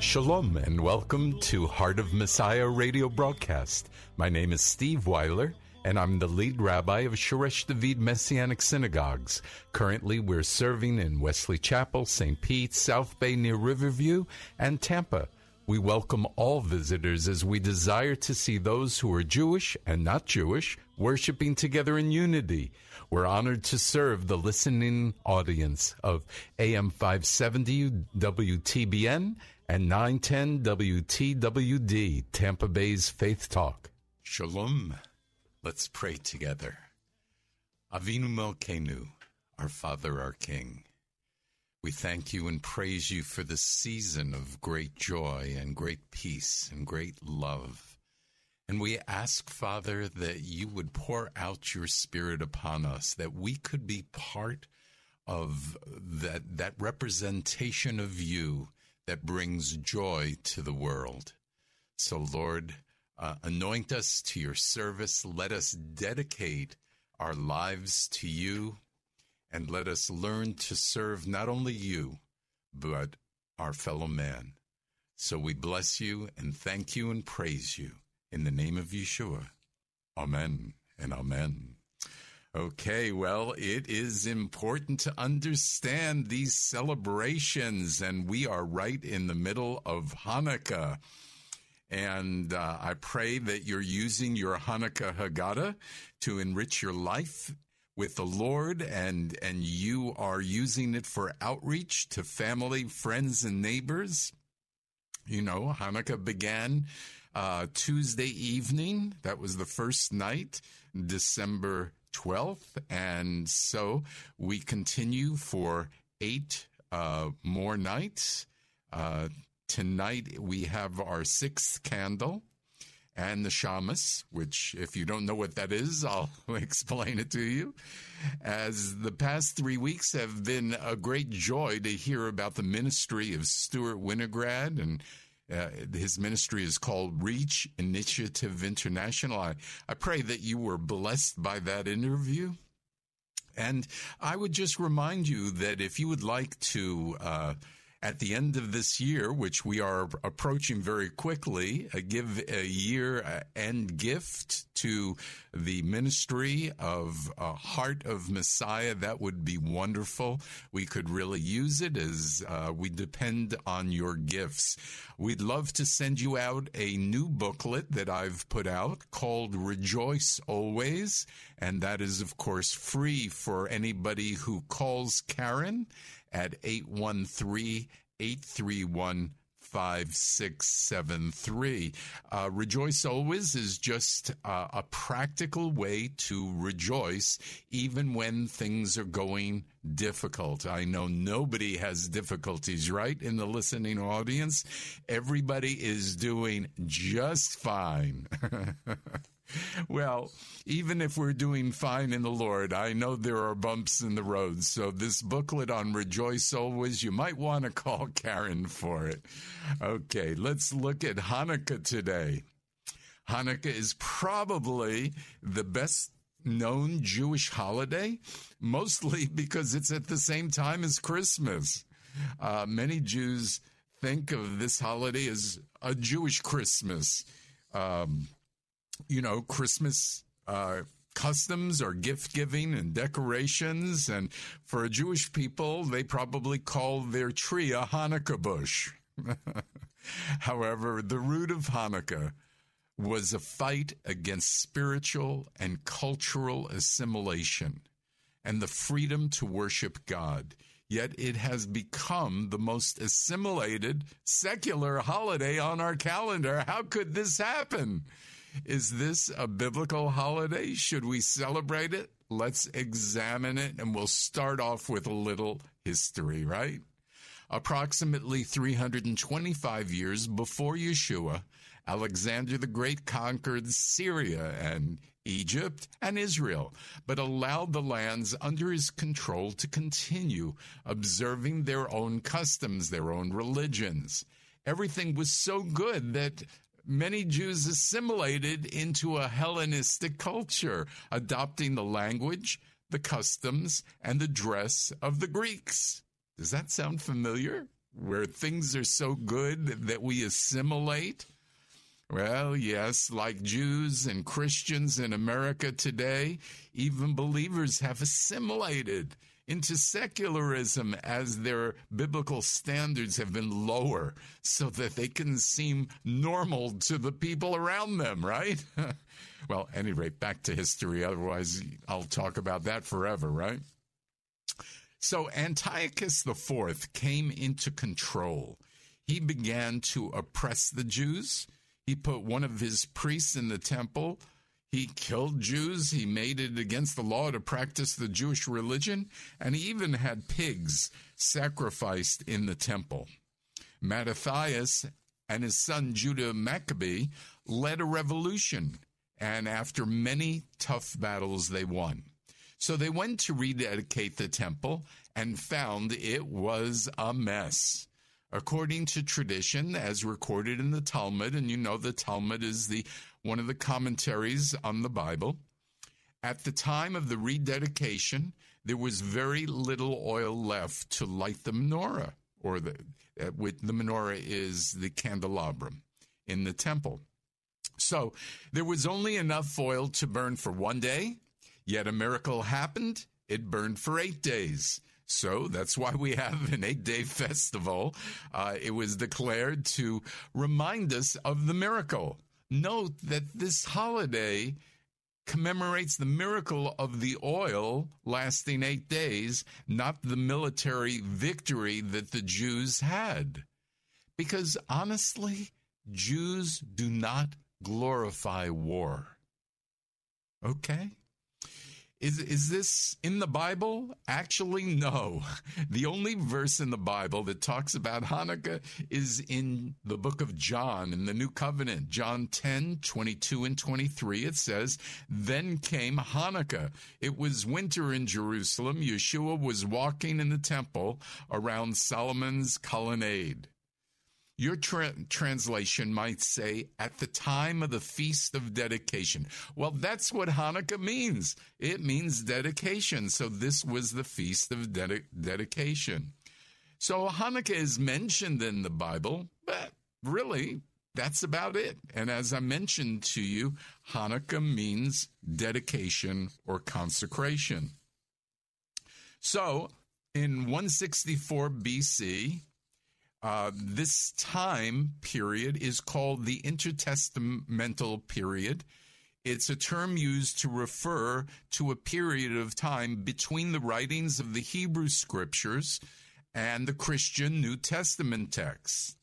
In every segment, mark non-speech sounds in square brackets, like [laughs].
Shalom and welcome to Heart of Messiah radio broadcast. My name is Steve Weiler and I'm the lead rabbi of Shoresh David Messianic Synagogues. Currently, we're serving in Wesley Chapel, St. Pete, South Bay near Riverview, and Tampa. We welcome all visitors as we desire to see those who are Jewish and not Jewish worshiping together in unity. We're honored to serve the listening audience of AM 570 WTBN and 910 WTWD, Tampa Bay's Faith Talk. Shalom. Let's pray together. Avinu Malkeinu, our Father, our King. We thank you and praise you for this season of great joy and great peace and great love. And we ask, Father, that you would pour out your Spirit upon us, that we could be part of that, that representation of you that brings joy to the world. So, Lord, uh, anoint us to your service. Let us dedicate our lives to you and let us learn to serve not only you, but our fellow man. So we bless you and thank you and praise you in the name of Yeshua. Amen and amen. Okay, well, it is important to understand these celebrations, and we are right in the middle of Hanukkah. And uh, I pray that you're using your Hanukkah Haggadah to enrich your life with the Lord and and you are using it for outreach to family, friends and neighbors. You know, Hanukkah began uh, Tuesday evening. That was the first night, December 12th. And so we continue for eight uh, more nights. Uh, tonight we have our sixth candle and the shamus, which, if you don't know what that is, I'll [laughs] explain it to you. As the past three weeks have been a great joy to hear about the ministry of Stuart Winograd, and uh, his ministry is called Reach Initiative International. I, I pray that you were blessed by that interview. And I would just remind you that if you would like to, uh, at the end of this year, which we are approaching very quickly, uh, give a year uh, end gift to the ministry of uh, Heart of Messiah. That would be wonderful. We could really use it as uh, we depend on your gifts. We'd love to send you out a new booklet that I've put out called Rejoice Always. And that is, of course, free for anybody who calls Karen at 813 831 5673. Uh, rejoice always is just uh, a practical way to rejoice even when things are going difficult. I know nobody has difficulties, right? In the listening audience, everybody is doing just fine. [laughs] [laughs] Well, even if we're doing fine in the Lord, I know there are bumps in the road. So, this booklet on Rejoice Always, you might want to call [laughs] Karen for it. Okay, let's look at Hanukkah today. Hanukkah is probably the best known Jewish holiday, mostly [laughs] because it's at the same time as Christmas. Uh, many Jews think of this holiday as a Jewish Christmas. Um, you know, Christmas uh, customs or gift giving and decorations. And for a Jewish people, they probably call their tree a Hanukkah bush. [laughs] However, the root of Hanukkah was a fight against spiritual and cultural assimilation and the freedom to worship God. Yet it has become the most assimilated secular holiday on our calendar. How could this happen? Is this a biblical holiday? Should we celebrate it? Let's examine it and we'll start off with a little history, right? Approximately 325 years before Yeshua, Alexander the Great conquered Syria and Egypt and Israel, but allowed the lands under his control to continue observing their own customs, their own religions. Everything was so good that many Jews assimilated into a Hellenistic culture, adopting the language, the customs, and the dress of the Greeks. Does that sound familiar? Where things are so good that we assimilate? Well, yes, like Jews and Christians in America today, even believers have assimilated into secularism as their biblical standards have been lower so that they can seem normal to the people around them, right? [laughs] well, any rate, back to history. Otherwise, I'll talk about that forever, right? So Antiochus IV came into control. He began to oppress the Jews. He put one of his priests in the temple. He killed Jews. He made it against the law to practice the Jewish religion. And he even had pigs sacrificed in the temple. Mattathias and his son Judah Maccabee led a revolution. And after many tough battles, they won. So they went to rededicate the temple and found it was a mess. According to tradition, as recorded in the Talmud, and you know the Talmud is the one of the commentaries on the Bible, at the time of the rededication, there was very little oil left to light the menorah, or the uh, with the menorah is the candelabrum in the temple. So there was only enough oil to burn for one day, Yet a miracle happened. It burned for eight days. So that's why we have an eight day festival. Uh, it was declared to remind us of the miracle. Note that this holiday commemorates the miracle of the oil lasting eight days, not the military victory that the Jews had. Because honestly, Jews do not glorify war. Okay? Is, is this in the Bible? Actually, no. [laughs] The only verse in the Bible that talks about Hanukkah is in the book of John in the New Covenant. John 10, 22 and 23. It says, Then came Hanukkah. It was winter in Jerusalem. Yeshua was walking in the temple around Solomon's colonnade. Your tra- translation might say, at the time of the Feast of Dedication. Well, that's what Hanukkah means. It means dedication. So this was the Feast of Dedication. So Hanukkah is mentioned in the Bible, but really, that's about it. And as I mentioned to you, Hanukkah means dedication or consecration. So in 164 BC, uh, this time period is called the intertestamental period. It's a term used to refer to a period of time between the writings of the Hebrew scriptures and the Christian New Testament texts.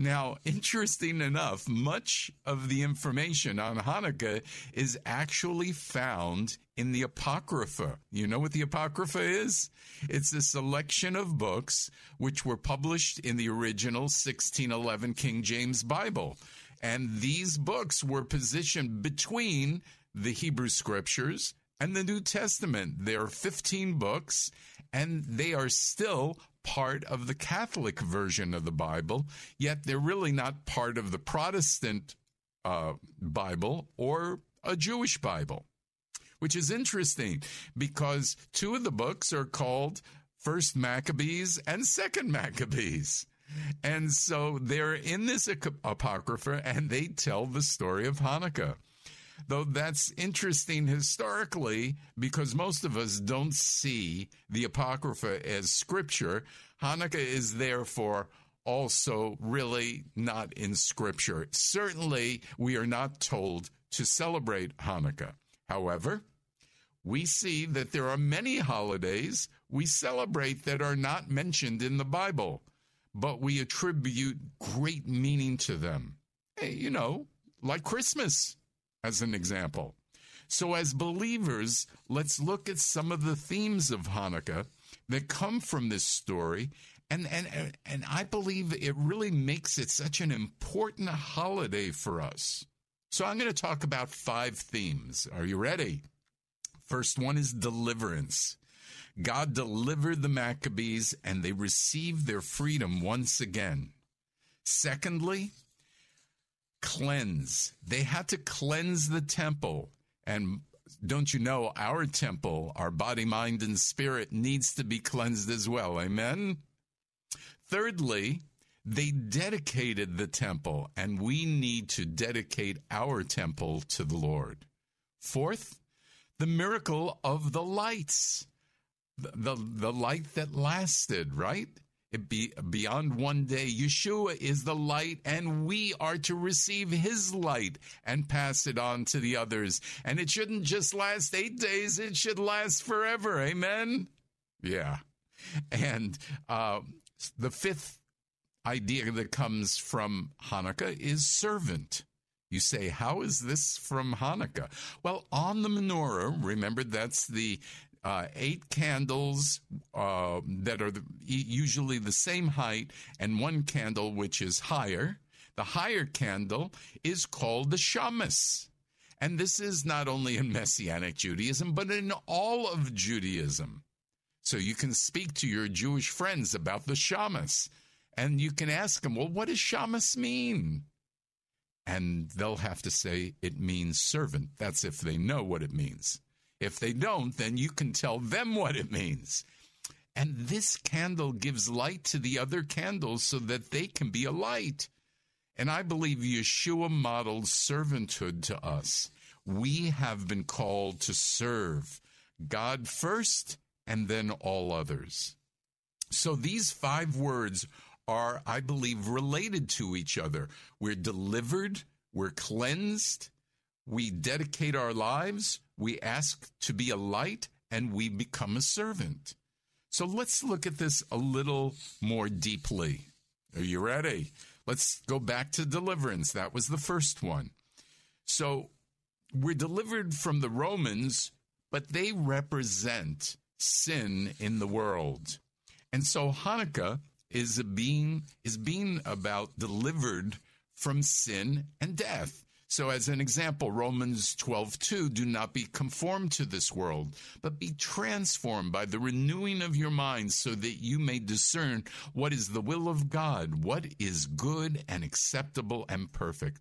Now, interesting enough, much of the information on Hanukkah is actually found in the Apocrypha. You know what the Apocrypha is? It's a selection of books which were published in the original 1611 King James Bible. And these books were positioned between the Hebrew scriptures and the New Testament. There are 15 books, and they are still part of the Catholic version of the Bible, yet they're really not part of the Protestant uh, Bible or a Jewish Bible, which is interesting because two of the books are called First Maccabees and Second Maccabees. And so they're in this apocrypha and they tell the story of Hanukkah. Though that's interesting historically because most of us don't see the Apocrypha as scripture. Hanukkah is therefore also really not in Scripture. Certainly, we are not told to celebrate Hanukkah. However, we see that there are many holidays we celebrate that are not mentioned in the Bible, but we attribute great meaning to them. Hey, you know, like Christmas, as an example. So, as believers, let's look at some of the themes of Hanukkah that come from this story. And, and, and I believe it really makes it such an important holiday for us. So, I'm going to talk about five themes. Are you ready? First one is deliverance. God delivered the Maccabees and they received their freedom once again. Secondly, cleanse. They had to cleanse the temple. And don't you know, our temple, our body, mind, and spirit needs to be cleansed as well. Amen? Thirdly, they dedicated the temple, and we need to dedicate our temple to the Lord. Fourth, the miracle of the lights, the, the, the light that lasted, right? It be beyond one day. Yeshua is the light, and we are to receive his light and pass it on to the others. And it shouldn't just last eight days, it should last forever. Amen? Yeah. And uh, the fifth idea that comes from Hanukkah is servant. You say, how is this from Hanukkah? Well, on the menorah, remember that's the uh, eight candles uh, that are the, usually the same height, and one candle which is higher. The higher candle is called the shamas. And this is not only in Messianic Judaism, but in all of Judaism. So you can speak to your Jewish friends about the shamas, and you can ask them, well, what does shamas mean? And they'll have to say it means servant. That's if they know what it means. If they don't, then you can tell them what it means. And this candle gives light to the other candles so that they can be a light. And I believe Yeshua modeled servanthood to us. We have been called to serve God first and then all others. So these five words are, I believe, related to each other. We're delivered, we're cleansed, we dedicate our lives, we ask to be a light, and we become a servant. So let's look at this a little more deeply. Are you ready? Let's go back to deliverance. That was the first one. So we're delivered from the Romans, but they represent sin in the world. And so Hanukkah is being is being about delivered from sin and death. So, as an example, Romans 12, 2, do not be conformed to this world, but be transformed by the renewing of your mind so that you may discern what is the will of God, what is good and acceptable and perfect.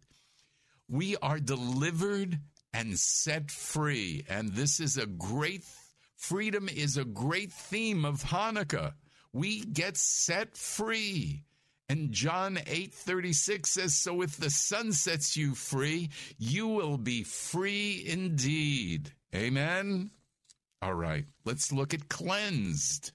We are delivered and set free. And this is a great, freedom is a great theme of Hanukkah. We get set free. And John 8:36 says so if the Son sets you free you will be free indeed. Amen. All right, let's look at cleansed.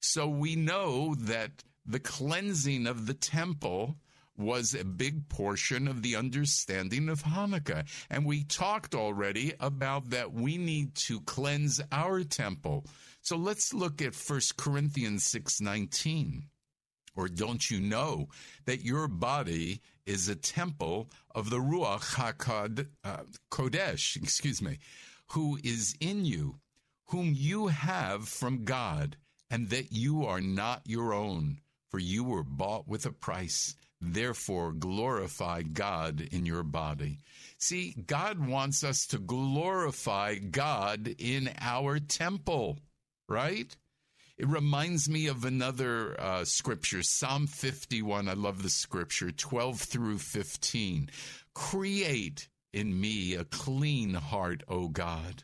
So we know that the cleansing of the temple was a big portion of the understanding of Hanukkah. And we talked already about that we need to cleanse our temple. So let's look at 1 Corinthians 6:19. Or don't you know that your body is a temple of the Ruach uh, Kodesh, [laughs] excuse me, who is in you, whom you have from God, and that you are not your own, for you were bought with a price. Therefore, glorify God in your body. See, God wants us to glorify God in our temple, right? It reminds me of another uh, scripture, Psalm 51. I love the scripture, 12 through 15. Create in me a clean heart, O God,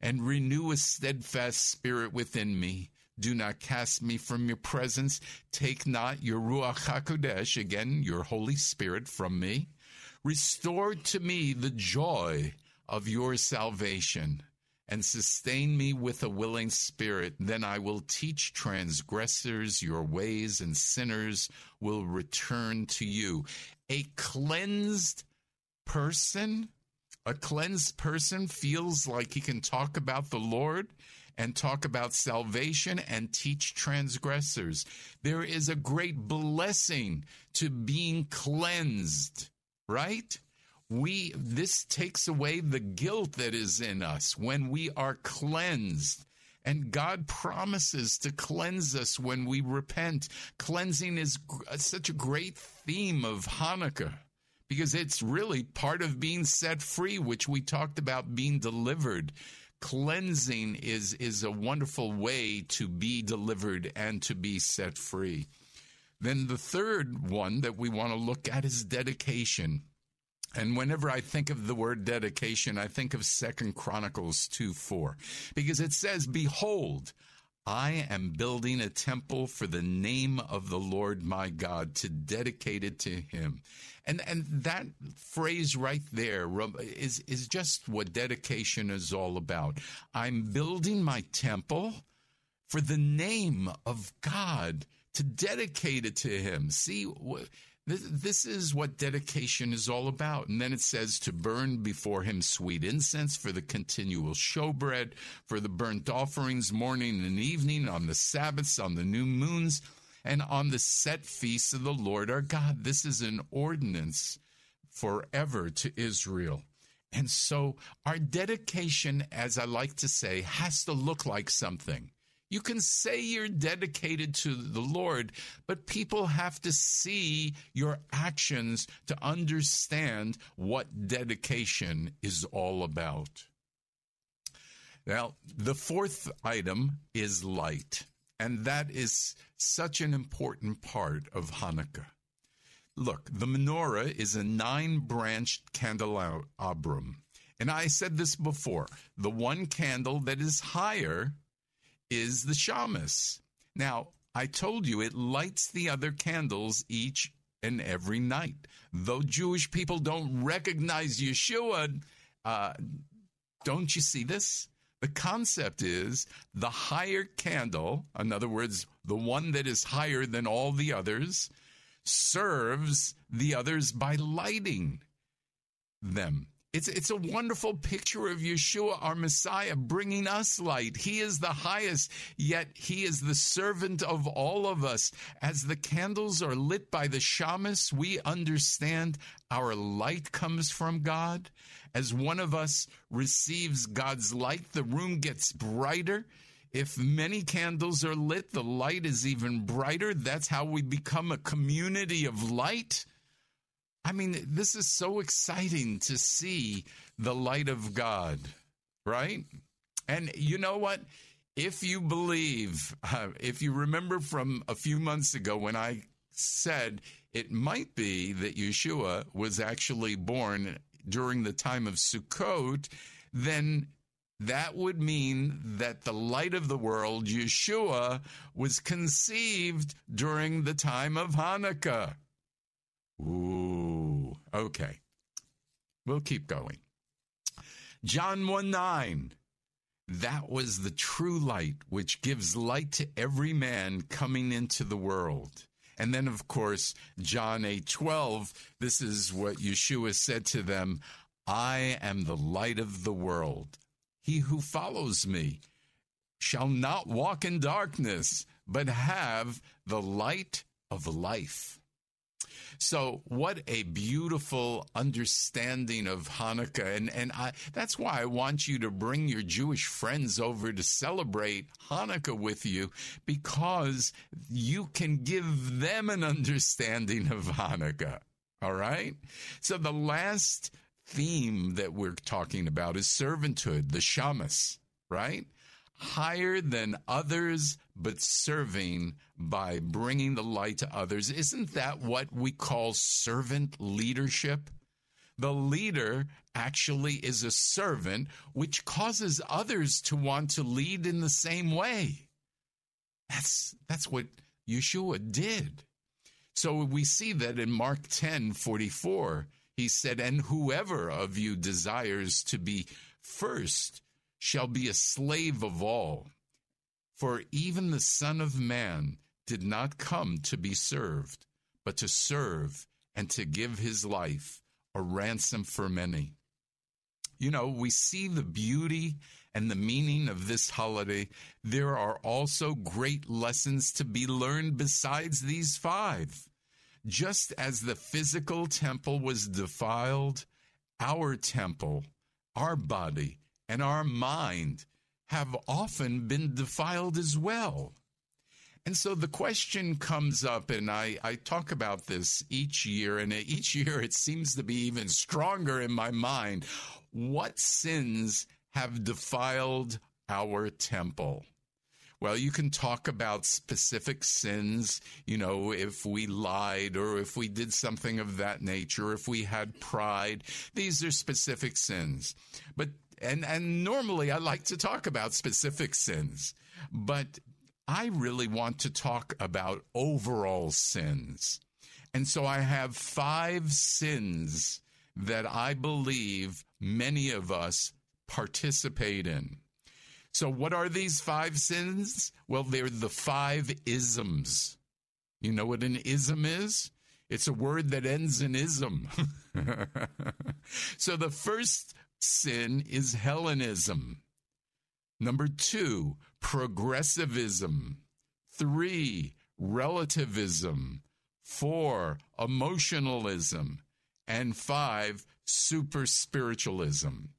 and renew a steadfast spirit within me. Do not cast me from your presence. Take not your Ruach HaKodesh, again, your Holy Spirit, from me. Restore to me the joy of your salvation and sustain me with a willing spirit. Then I will teach transgressors your ways, and sinners will return to you. A cleansed person, a cleansed person feels like he can talk about the Lord and talk about salvation and teach transgressors. There is a great blessing to being cleansed, right? We, this takes away the guilt that is in us when we are cleansed. And God promises to cleanse us when we repent. Cleansing is uh, such a great theme of Hanukkah because it's really part of being set free, which we talked about being delivered. Cleansing is, is a wonderful way to be delivered and to be set free. Then the third one that we want to look at is dedication. And whenever I think of the word dedication, I think of Second Chronicles 2 4, because it says, Behold, I am building a temple for the name of the Lord my God to dedicate it to him. And and that phrase right there is is just what dedication is all about. I'm building my temple for the name of God to dedicate it to him. See this, this is what dedication is all about. And then it says to burn before him sweet incense for the continual showbread, for the burnt offerings morning and evening, on the Sabbaths, on the new moons, and on the set feasts of the Lord our God. This is an ordinance forever to Israel. And so our dedication, as I like to say, has to look like something. You can say you're dedicated to the Lord, but people have to see your actions to understand what dedication is all about. Now, the fourth item is light, and that is such an important part of Hanukkah. Look, the menorah is a nine branched candelabrum. And I said this before the one candle that is higher is the shamus. Now, I told you it lights the other candles each and every night. Though Jewish people don't recognize Yeshua, uh, don't you see this? The concept is the higher candle, in other words, the one that is higher than all the others, serves the others by lighting them. It's, it's a wonderful picture of Yeshua, our Messiah, bringing us light. He is the highest, yet he is the servant of all of us. As the candles are lit by the shamus, we understand our light comes from God. As one of us receives God's light, the room gets brighter. If many candles are lit, the light is even brighter. That's how we become a community of light. I mean, this is so exciting to see the light of God, right? And you know what? If you believe, uh, if you remember from a few months ago when I said it might be that Yeshua was actually born during the time of Sukkot, then that would mean that the light of the world, Yeshua, was conceived during the time of Hanukkah. Ooh, okay. We'll keep going. John 1 9. That was the true light which gives light to every man coming into the world. And then, of course, John 8 12, this is what Yeshua said to them I am the light of the world. He who follows me shall not walk in darkness, but have the light of life. So, what a beautiful understanding of Hanukkah. And, and I, that's why I want you to bring your Jewish friends over to celebrate Hanukkah with you because you can give them an understanding of Hanukkah. All right? So, the last theme that we're talking about is servanthood, the shamus, right? Higher than others, but serving by bringing the light to others. Isn't that what we call servant leadership? The leader actually is a servant, which causes others to want to lead in the same way. That's, that's what Yeshua did. So we see that in Mark 10 44, he said, And whoever of you desires to be first shall be a slave of all. For even the Son of Man did not come to be served, but to serve and to give his life a ransom for many. You know, we see the beauty and the meaning of this holiday. There are also great lessons to be learned besides these five. Just as the physical temple was defiled, our temple, our body, and our mind have often been defiled as well. And so the question comes up, and I, I talk about this each year, and each year it seems to be even stronger in my mind. What sins have defiled our temple? Well, you can talk about specific sins, you know, if we lied or if we did something of that nature, if we had pride. These are specific sins. But and and normally I like to talk about specific sins, but I really want to talk about overall sins. And so I have five sins that I believe many of us participate in. So, what are these five sins? Well, they're the five isms. You know what an ism is? It's a word that ends in ism. [laughs] so, the first sin is Hellenism. Number two, progressivism. Three, relativism. Four, emotionalism. And five, super spiritualism.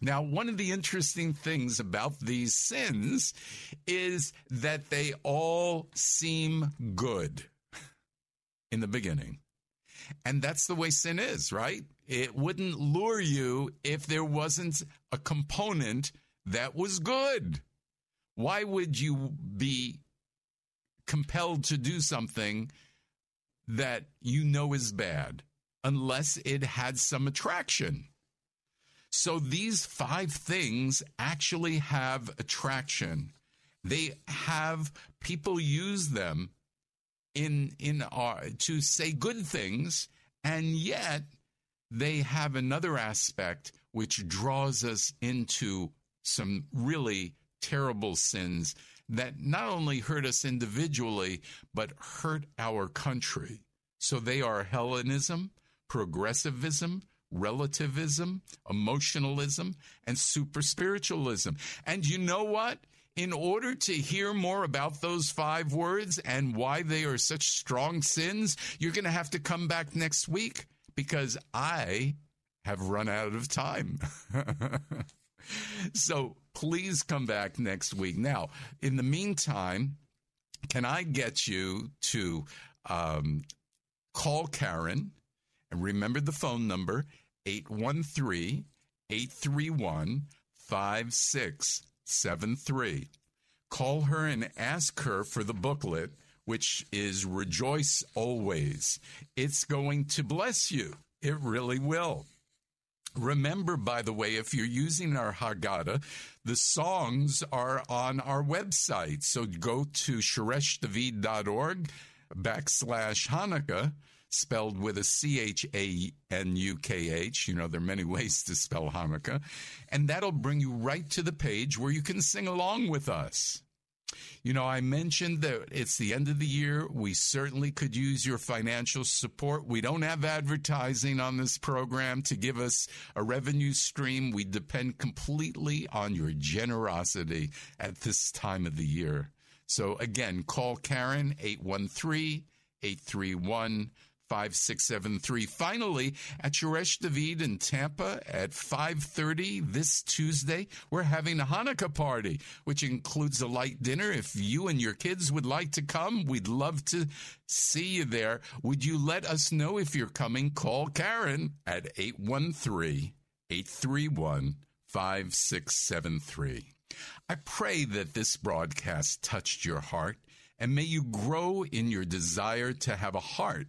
Now, one of the interesting things about these sins is that they all seem good in the beginning. And that's the way sin is, right? It wouldn't lure you if there wasn't a component that was good. Why would you be compelled to do something that you know is bad unless it had some attraction? So these five things actually have attraction. They have people use them in in our, to say good things, and yet they have another aspect which draws us into some really terrible sins that not only hurt us individually but hurt our country. So they are Hellenism, progressivism, relativism, emotionalism, and super spiritualism. And you know what? In order to hear more about those five words and why they are such strong sins, you're going to have to come back next week because I have run out of time. [laughs] so please come back next week. Now, in the meantime, can I get you to um, call Karen and remember the phone number 813 831 5673. Call her and ask her for the booklet, which is Rejoice Always. It's going to bless you. It really will. Remember, by the way, if you're using our Haggadah, the songs are on our website. So go to shoreshdavid.org backslash Hanukkah spelled with a C H A N U K H. You know, there are many [laughs] ways to spell Hanukkah. And that'll bring you right to the page where you can sing along with us. You know, I mentioned that it's the end of the year. We certainly could use your financial support. We don't have advertising on this program to give us a revenue stream. We depend completely on your generosity at this time of the year. So again, call Karen 813 831 5673. Finally, at Shoresh David in Tampa at 5:30 this Tuesday, we're having a Hanukkah party, which includes a light dinner. If you and your kids would like to come, we'd love to see you there. Would you let us know if you're coming? Call Karen at 813-831-5673. I pray that this broadcast touched your heart and may you grow in your desire to have a heart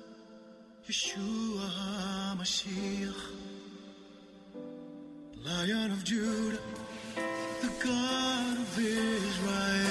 Yeshua HaMashiach, Lion of Judah, the God of Israel.